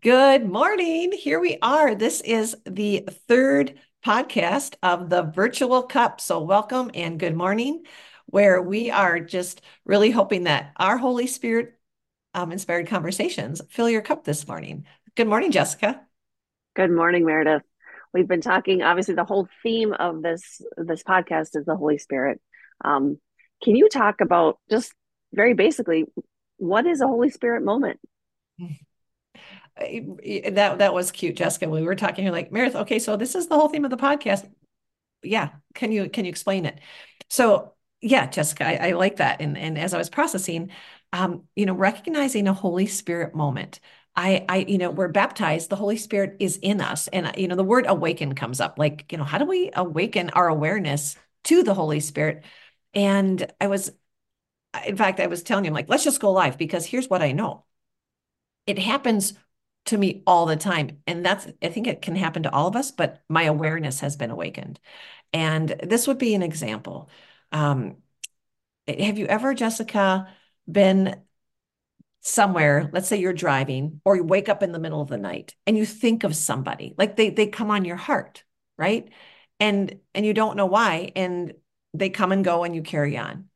Good morning. Here we are. This is the third podcast of the Virtual Cup. So, welcome and good morning, where we are just really hoping that our Holy Spirit um, inspired conversations fill your cup this morning. Good morning, Jessica. Good morning, Meredith. We've been talking. Obviously, the whole theme of this this podcast is the Holy Spirit. Um, can you talk about just very basically what is a Holy Spirit moment? That that was cute, Jessica. We were talking, you're like, Meredith, okay, so this is the whole theme of the podcast. Yeah, can you can you explain it? So yeah, Jessica, I, I like that. And and as I was processing, um, you know, recognizing a Holy Spirit moment. I, I, you know, we're baptized. The Holy Spirit is in us, and you know, the word awaken comes up. Like, you know, how do we awaken our awareness to the Holy Spirit? And I was, in fact, I was telling him, like, let's just go live because here's what I know. It happens to me all the time. And that's, I think it can happen to all of us, but my awareness has been awakened. And this would be an example. Um, have you ever, Jessica, been somewhere, let's say you're driving or you wake up in the middle of the night and you think of somebody, like they they come on your heart, right? And and you don't know why and they come and go and you carry on.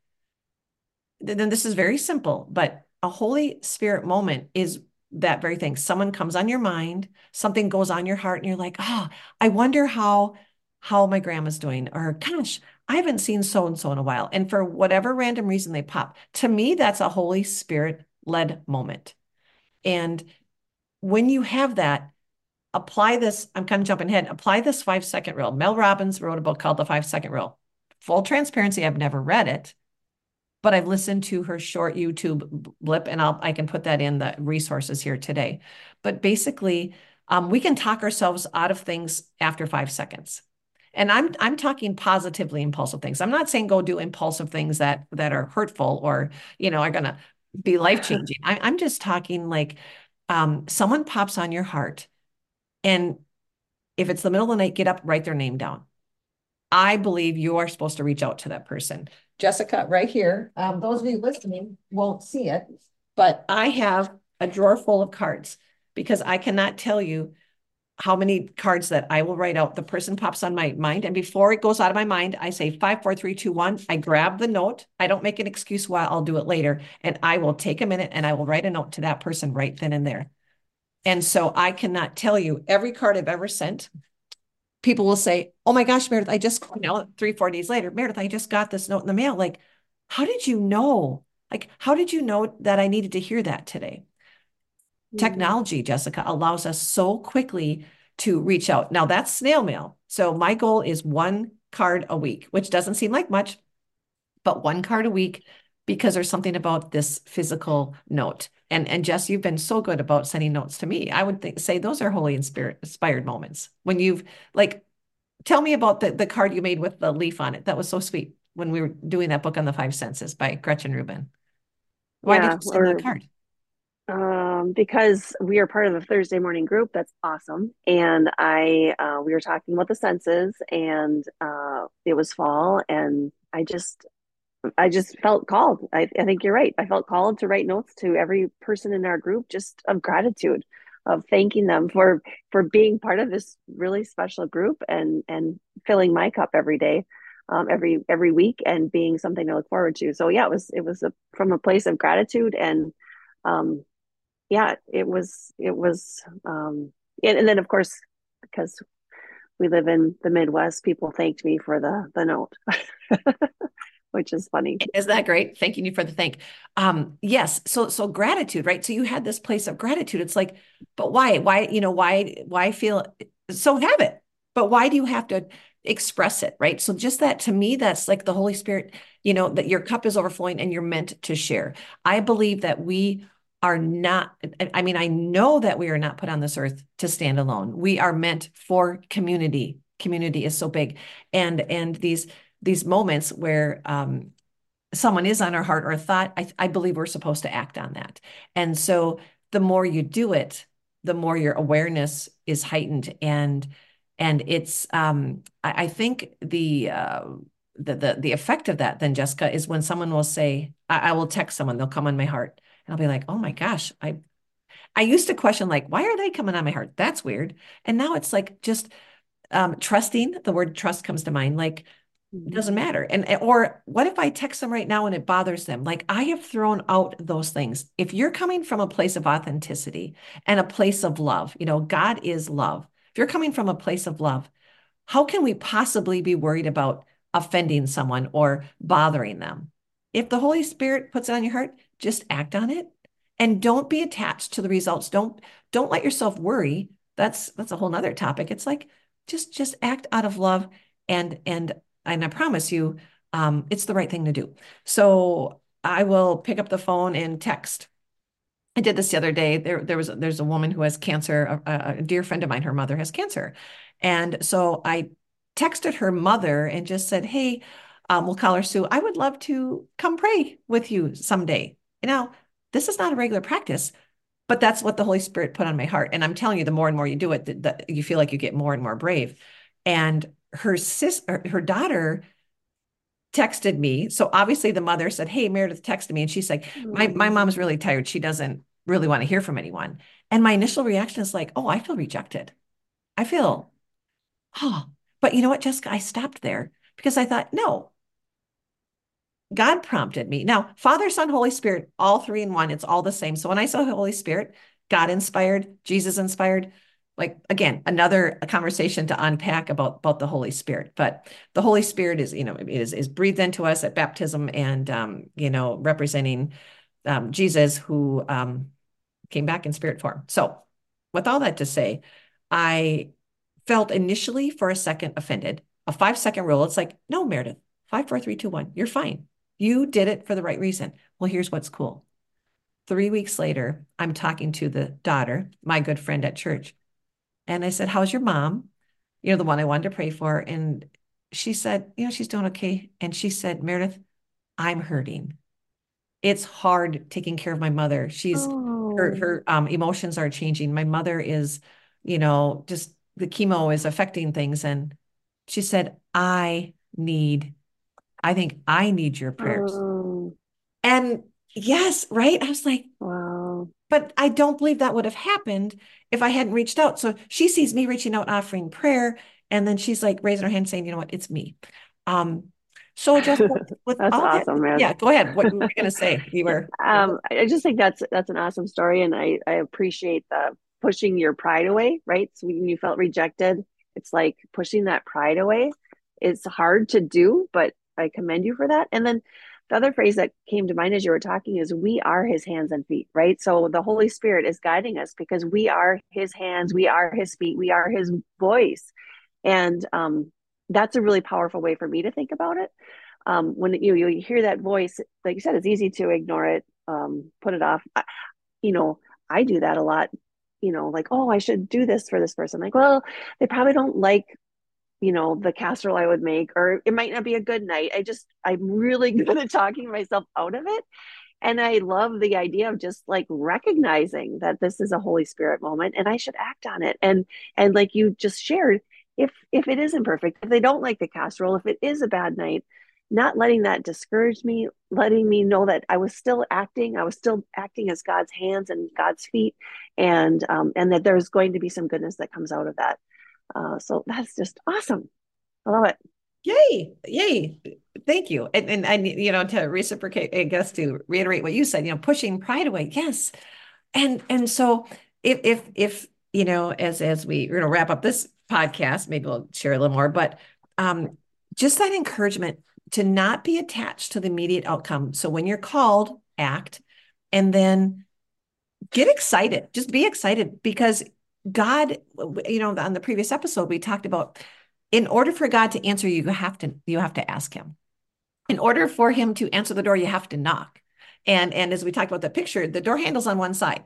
Then this is very simple, but a Holy Spirit moment is that very thing. Someone comes on your mind, something goes on your heart, and you're like, oh, I wonder how how my grandma's doing, or gosh, I haven't seen so and so in a while. And for whatever random reason they pop. To me, that's a Holy Spirit led moment. And when you have that, apply this. I'm kind of jumping ahead. Apply this five second rule. Mel Robbins wrote a book called The Five Second Rule. Full transparency, I've never read it, but I've listened to her short YouTube blip, and I'll I can put that in the resources here today. But basically, um, we can talk ourselves out of things after five seconds. And I'm I'm talking positively impulsive things. I'm not saying go do impulsive things that that are hurtful or you know are gonna be life changing. I'm just talking like um, someone pops on your heart, and if it's the middle of the night, get up, write their name down. I believe you are supposed to reach out to that person. Jessica, right here. Um, those of you listening won't see it, but I have a drawer full of cards because I cannot tell you how many cards that I will write out. The person pops on my mind. And before it goes out of my mind, I say five, four, three, two, one. I grab the note. I don't make an excuse why I'll do it later. And I will take a minute and I will write a note to that person right then and there. And so I cannot tell you every card I've ever sent people will say, Oh my gosh, Meredith, I just, you know, three, four days later, Meredith, I just got this note in the mail. Like, how did you know? Like, how did you know that I needed to hear that today? Mm-hmm. Technology, Jessica, allows us so quickly to reach out. Now that's snail mail. So my goal is one card a week, which doesn't seem like much, but one card a week because there's something about this physical note. And and Jess, you've been so good about sending notes to me. I would think, say those are holy and spirit inspired moments when you've like tell me about the the card you made with the leaf on it. That was so sweet when we were doing that book on the five senses by Gretchen Rubin. Why yeah, did you send that card? Um, because we are part of the Thursday morning group. That's awesome. And I uh, we were talking about the senses, and uh, it was fall, and I just I just felt called. I, I think you're right. I felt called to write notes to every person in our group just of gratitude, of thanking them for for being part of this really special group and and filling my cup every day, um, every every week, and being something to look forward to. So yeah, it was it was a, from a place of gratitude and um, yeah, it was it was um, and, and then of course because we live in the Midwest, people thanked me for the the note. which is funny. Isn't that great? Thanking you for the thank. Um, yes. So, so gratitude, right? So you had this place of gratitude. It's like, but why, why, you know, why, why feel so have it, but why do you have to express it? Right. So just that to me, that's like the Holy Spirit, you know, that your cup is overflowing and you're meant to share. I believe that we are not, I mean, I know that we are not put on this earth to stand alone. We are meant for community. Community is so big. And, and these, these moments where um, someone is on our heart or a thought, I, I believe we're supposed to act on that. And so the more you do it, the more your awareness is heightened and and it's um, I, I, think the, uh, the the the effect of that then Jessica is when someone will say I, I will text someone they'll come on my heart and I'll be like oh my gosh I I used to question like, why are they coming on my heart? That's weird. And now it's like just um, trusting. The word trust comes to mind. Like Hmm. it doesn't matter. And eh, or what if I text them right now and it bothers them? Like I have thrown out those things. If you're coming from a place of authenticity and a place of love, you know, God is love. If you're coming from a place of love, how can we possibly be worried about offending someone or bothering them? If the Holy Spirit puts it on your heart, just act on it and don't be attached to the results. Don't don't let yourself worry. That's that's a whole nother topic. It's like just just act out of love and and and I promise you, um, it's the right thing to do. So I will pick up the phone and text. I did this the other day. There, there was there's a woman who has cancer. A, a dear friend of mine, her mother has cancer, and so I texted her mother and just said, "Hey, um, we'll call her Sue. I would love to come pray with you someday." Now, this is not a regular practice, but that's what the Holy Spirit put on my heart. And I'm telling you, the more and more you do it, the, the, you feel like you get more and more brave. And her sister, her daughter texted me. So obviously the mother said, Hey, Meredith texted me. And she's like, my, my mm. mom's really tired. She doesn't really want to hear from anyone. And my initial reaction is like, Oh, I feel rejected. I feel, oh, but you know what, Jessica, I stopped there because I thought, no, God prompted me. Now, Father, Son, Holy Spirit, all three in one, it's all the same. So when I saw Holy Spirit, God inspired, Jesus inspired, like again another conversation to unpack about about the holy spirit but the holy spirit is you know is is breathed into us at baptism and um you know representing um jesus who um came back in spirit form. So with all that to say i felt initially for a second offended a five second rule. It's like no meredith five four three two one you're fine. You did it for the right reason. Well here's what's cool. Three weeks later i'm talking to the daughter my good friend at church and I said, How's your mom? You know, the one I wanted to pray for. And she said, You know, she's doing okay. And she said, Meredith, I'm hurting. It's hard taking care of my mother. She's oh. her her um, emotions are changing. My mother is, you know, just the chemo is affecting things. And she said, I need, I think I need your prayers. Oh. And yes, right. I was like, wow. But I don't believe that would have happened if I hadn't reached out. So she sees me reaching out, offering prayer, and then she's like raising her hand, saying, "You know what? It's me." Um, so just with that's awesome, that, man. Yeah, go ahead. What were you going to say? You were. Um, I just think that's that's an awesome story, and I I appreciate the pushing your pride away. Right, so when you felt rejected, it's like pushing that pride away. It's hard to do, but I commend you for that. And then the other phrase that came to mind as you were talking is we are his hands and feet right? So the holy spirit is guiding us because we are his hands we are his feet we are his voice. And um, that's a really powerful way for me to think about it. Um, when you, you hear that voice like you said it's easy to ignore it um, put it off. I, you know i do that a lot you know like oh i should do this for this person. Like well they probably don't like you know the casserole i would make or it might not be a good night. I just i'm really good at talking myself out of it. And i love the idea of just like recognizing that this is a holy spirit moment and i should act on it. And and like you just shared if if it isn't perfect if they don't like the casserole if it is a bad night not letting that discourage me letting me know that i was still acting i was still acting as god's hands and god's feet and um, and that there's going to be some goodness that comes out of that uh, so that's just awesome. I love it. Yay. Yay. Thank you. And, and, and, you know, to reciprocate, I guess to reiterate what you said, you know, pushing pride away. Yes. And, and so if, if, if, you know, as, as we, you know, wrap up this podcast, maybe we'll share a little more, but um, just that encouragement to not be attached to the immediate outcome. So when you're called, act, and then get excited. Just be excited because God, you know, on the previous episode, we talked about in order for God to answer you, you have to you have to ask him. In order for him to answer the door, you have to knock. And and as we talked about the picture, the door handle's on one side.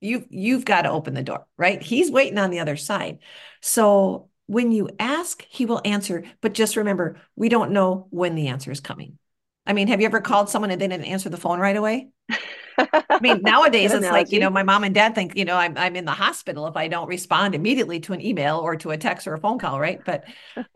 You've you've got to open the door, right? He's waiting on the other side. So when you ask, he will answer. But just remember, we don't know when the answer is coming. I mean, have you ever called someone and they didn't answer the phone right away? I mean, nowadays it's like, you know, my mom and dad think, you know, I'm, I'm in the hospital if I don't respond immediately to an email or to a text or a phone call. Right. But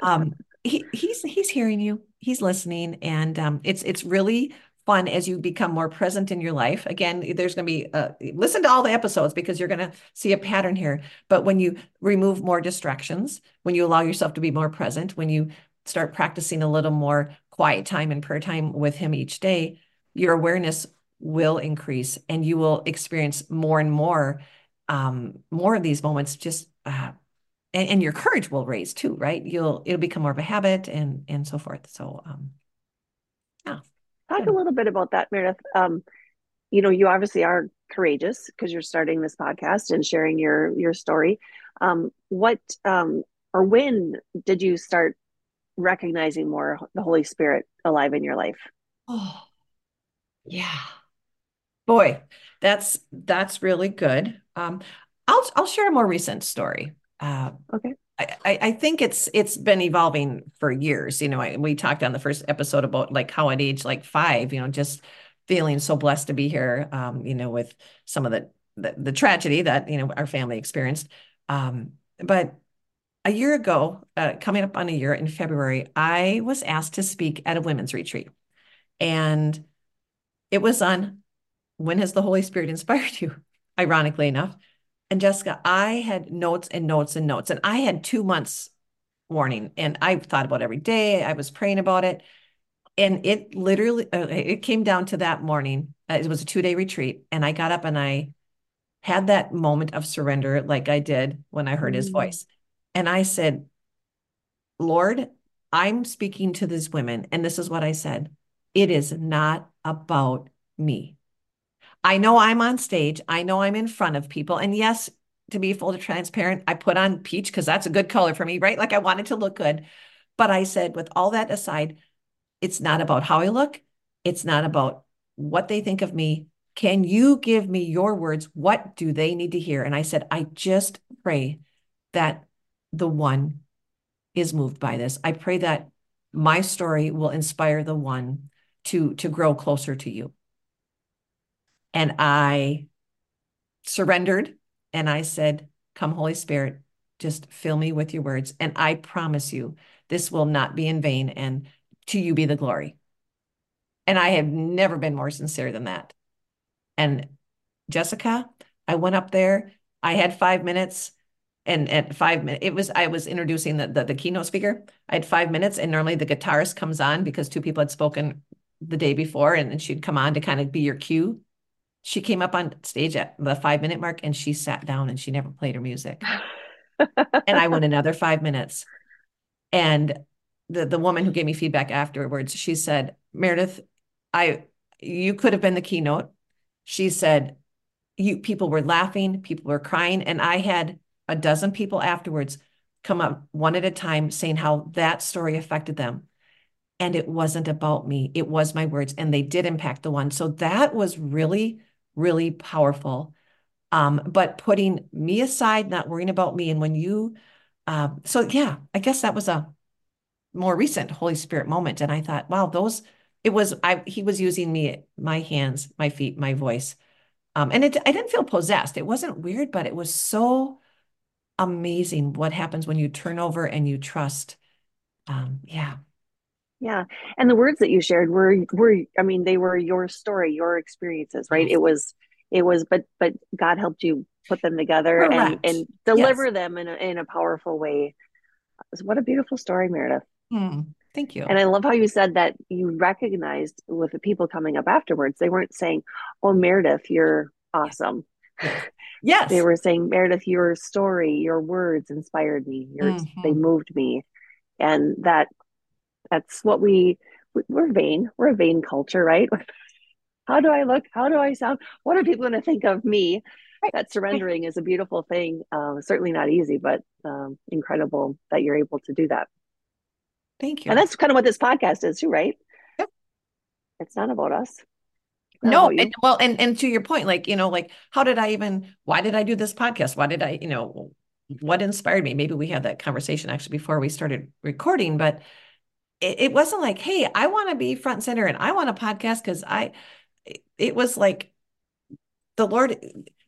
um, he, he's, he's hearing you, he's listening. And um, it's, it's really fun as you become more present in your life. Again, there's going to be, uh, listen to all the episodes because you're going to see a pattern here. But when you remove more distractions, when you allow yourself to be more present, when you start practicing a little more quiet time and prayer time with Him each day, your awareness will increase and you will experience more and more um, more of these moments just uh, and, and, your courage will raise too right? You'll it'll become more of a habit and and so forth. So um yeah. Talk Good. a little bit about that meredith. Um you know you obviously are courageous because you're starting this podcast and sharing your your story. Um what um or when did you start recognizing more the holy spirit alive in your life? Oh yeah boy that's that's really good um i'll i'll share a more recent story uh, okay I, I think it's it's been evolving for years. You know, I, we talked on the first episode about like how at age like five, you know, just feeling so blessed to be here. Um, you know, with some of the the, the tragedy that you know our family experienced. Um, but a year ago, uh, coming up on a year in February, I was asked to speak at a women's retreat, and it was on when has the Holy Spirit inspired you? Ironically enough, and Jessica, I had notes and notes and notes, and I had two months warning, and I thought about every day. I was praying about it, and it literally uh, it came down to that morning. Uh, it was a two day retreat, and I got up and I had that moment of surrender, like I did when I heard mm. His voice, and I said, "Lord, I'm speaking to these women, and this is what I said: It is not about me." I know I'm on stage. I know I'm in front of people. And yes, to be fully transparent, I put on peach because that's a good color for me, right? Like I wanted to look good. But I said, with all that aside, it's not about how I look. It's not about what they think of me. Can you give me your words? What do they need to hear? And I said, I just pray that the one is moved by this. I pray that my story will inspire the one to to grow closer to you. And I surrendered and I said, Come, Holy Spirit, just fill me with your words. And I promise you, this will not be in vain. And to you be the glory. And I have never been more sincere than that. And Jessica, I went up there. I had five minutes. And at five minutes, it was I was introducing the, the, the keynote speaker. I had five minutes, and normally the guitarist comes on because two people had spoken the day before, and, and she'd come on to kind of be your cue she came up on stage at the five minute mark and she sat down and she never played her music. and I went another five minutes. And the, the woman who gave me feedback afterwards, she said, Meredith, I you could have been the keynote. She said, you people were laughing, people were crying. And I had a dozen people afterwards come up one at a time saying how that story affected them. And it wasn't about me, it was my words, and they did impact the one. So that was really really powerful. Um, but putting me aside, not worrying about me. And when you, uh, so yeah, I guess that was a more recent Holy Spirit moment. And I thought, wow, those, it was, I, he was using me, my hands, my feet, my voice. Um, and it, I didn't feel possessed. It wasn't weird, but it was so amazing what happens when you turn over and you trust. Um, yeah. Yeah. And the words that you shared were were I mean they were your story, your experiences, right? Yes. It was it was but but God helped you put them together and and deliver yes. them in a in a powerful way. What a beautiful story, Meredith. Mm, thank you. And I love how you said that you recognized with the people coming up afterwards, they weren't saying, "Oh, Meredith, you're awesome." Yes. they were saying, "Meredith, your story, your words inspired me. Your mm-hmm. they moved me." And that that's what we we're vain. We're a vain culture, right? How do I look? How do I sound? What are people going to think of me? That surrendering is a beautiful thing. Um, certainly not easy, but um, incredible that you're able to do that. Thank you. And that's kind of what this podcast is too, right? Yep. It's not about us. Not no, about and well, and and to your point, like you know, like how did I even? Why did I do this podcast? Why did I, you know, what inspired me? Maybe we had that conversation actually before we started recording, but it, it wasn't like, hey, I want to be front and center and I want a podcast because I, it was like the Lord.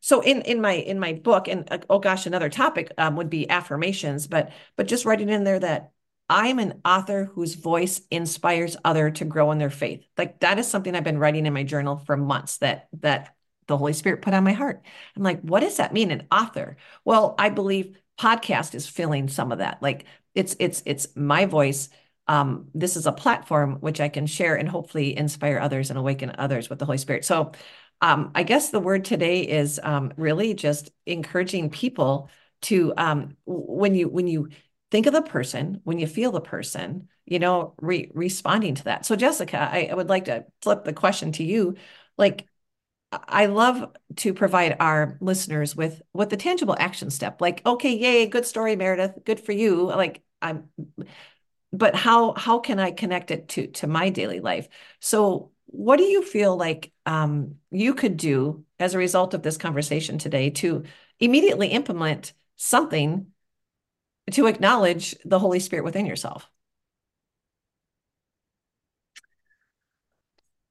So in in my in my book, and uh, oh gosh, another topic um, would be affirmations, but but just writing in there that I'm an author whose voice inspires other to grow in their faith. Like that is something I've been writing in my journal for months that that the Holy Spirit put on my heart. I'm like, what does that mean, an author? Well, I believe podcast is filling some of that. Like it's it's it's my voice. Um, this is a platform which I can share and hopefully inspire others and awaken others with the Holy Spirit. So um, I guess the word today is um, really just encouraging people to um, when you when you think of the person, when you feel the person, you know, re- responding to that. So Jessica, I, I would like to flip the question to you. Like, I love to provide our listeners with with the tangible action step. Like, okay, yay, good story, Meredith, good for you. Like, I'm, but how how can I connect it to to my daily life? So, what do you feel like um, you could do as a result of this conversation today to immediately implement something to acknowledge the Holy Spirit within yourself?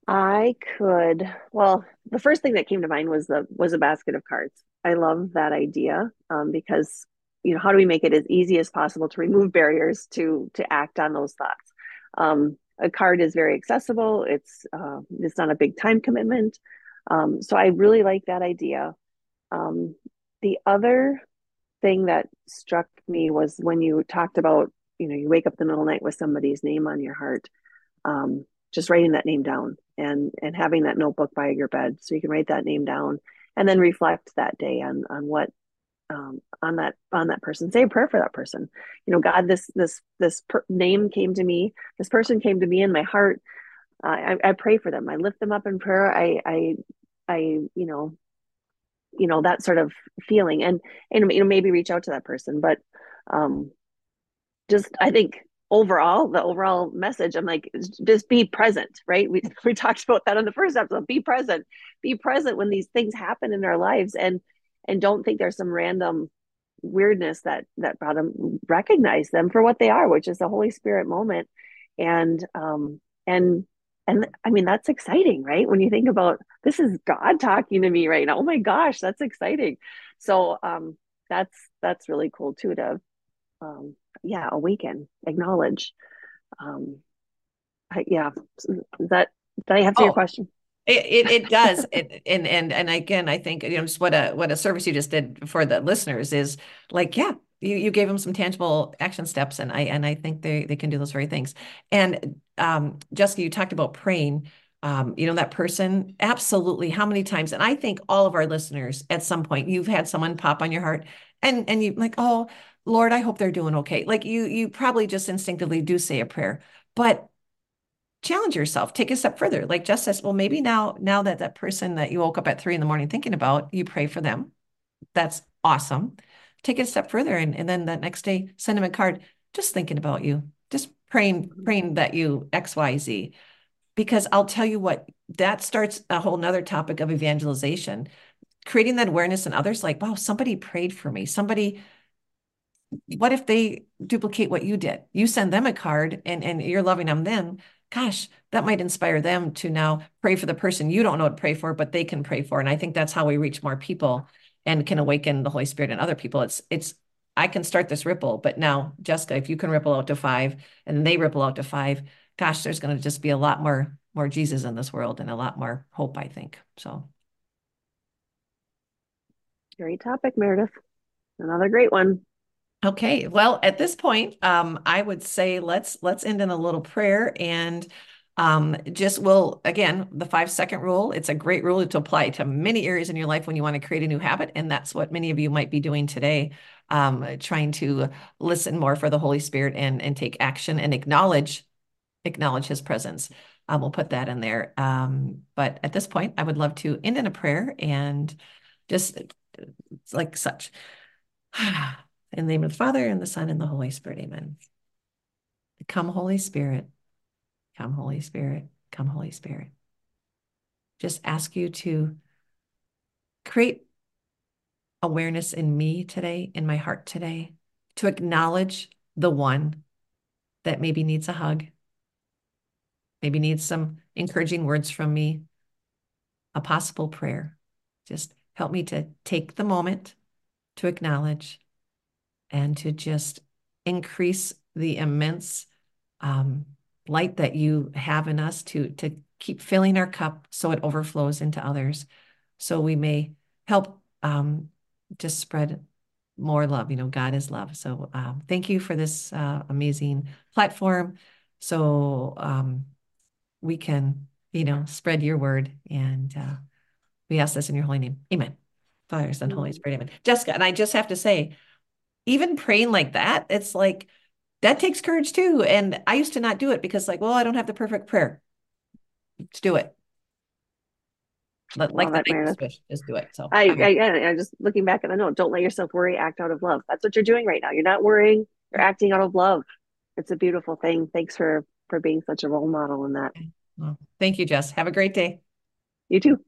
I could, well, the first thing that came to mind was the was a basket of cards. I love that idea um, because you know how do we make it as easy as possible to remove barriers to to act on those thoughts? Um, a card is very accessible. It's uh, it's not a big time commitment, um, so I really like that idea. Um, the other thing that struck me was when you talked about you know you wake up the middle of the night with somebody's name on your heart um, just writing that name down and and having that notebook by your bed so you can write that name down and then reflect that day on on what um, on that on that person say a prayer for that person. You know god this this this per- name came to me. This person came to me in my heart. Uh, I, I pray for them. I lift them up in prayer. I i i you know you know that sort of feeling. And and you know maybe reach out to that person. But um just i think overall the overall message i'm like just be present right? We, we talked about that on the first episode. Be present. Be present when these things happen in our lives. And and don't think there's some random weirdness that that brought them recognize them for what they are which is the holy spirit moment. And um and and i mean that's exciting right? When you think about this is god talking to me right now. Oh my gosh that's exciting. So um that's that's really cool too to um yeah awaken acknowledge. Um I, yeah that did i answer oh, your question it, it, does. It, and and and again i think you know just what a what a service you just did for the listeners is like yeah you, you gave them some tangible action steps and i and i think they they can do those very things. And um jessica you talked about praying. Um, you know that person absolutely how many times and i think all of our listeners at some point you've had someone pop on your heart and and you like oh lord i hope they're doing okay. Like you you probably just instinctively do say a prayer but challenge yourself take a step further like just says well maybe now now that that person that you woke up at three in the morning thinking about you pray for them. That's awesome. Take it a step further and, and then that next day send them a card just thinking about you just praying mm-hmm. praying that you xyz because i'll tell you what that starts a whole nother topic of evangelization creating that awareness in others like wow somebody prayed for me. Somebody what if they duplicate what you did? You send them a card and and you're loving them them gosh that might inspire them to now pray for the person you don't know to pray for but they can pray for and i think that's how we reach more people and can awaken the Holy Spirit in other people. It's it's I can start this ripple, but now Jessica, if you can ripple out to five and they ripple out to five, gosh, there's going to just be a lot more more Jesus in this world and a lot more hope, I think. So great topic, Meredith. Another great one. Okay. Well, at this point, um, I would say let's let's end in a little prayer and um, just will again the five second rule. It's a great rule to apply to many areas in your life when you want to create a new habit, and that's what many of you might be doing today. Um, trying to listen more for the Holy Spirit and and take action and acknowledge acknowledge His presence. Um, we'll put that in there. Um, but at this point, I would love to end in a prayer and just like such. In the name of the Father and the Son and the Holy Spirit, Amen. Come, Holy Spirit Come, Holy Spirit. Come, Holy Spirit. Just ask you to create awareness in me today, in my heart today, to acknowledge the one that maybe needs a hug, maybe needs some encouraging words from me, a possible prayer. Just help me to take the moment to acknowledge and to just increase the immense um, light that you have in us to to keep filling our cup so it overflows into others. So we may help um, just spread more love. You know god is love. So um, thank you for this uh, amazing platform. So um, we can you know spread your word and uh, we ask this in your holy name. Amen. Father son holy spirit amen. Jessica and i just have to say even praying like that it's like that takes courage too. And I used to not do it because, like, well, I don't have the perfect prayer. Let's do it. Let, like that, the fish, just do it. So I, I, I, just looking back at the note. Don't let yourself worry. Act out of love. That's what you're doing right now. You're not worrying. You're mm-hmm. acting out of love. It's a beautiful thing. Thanks for for being such a role model in that. Well, thank you, Jess. Have a great day. You too.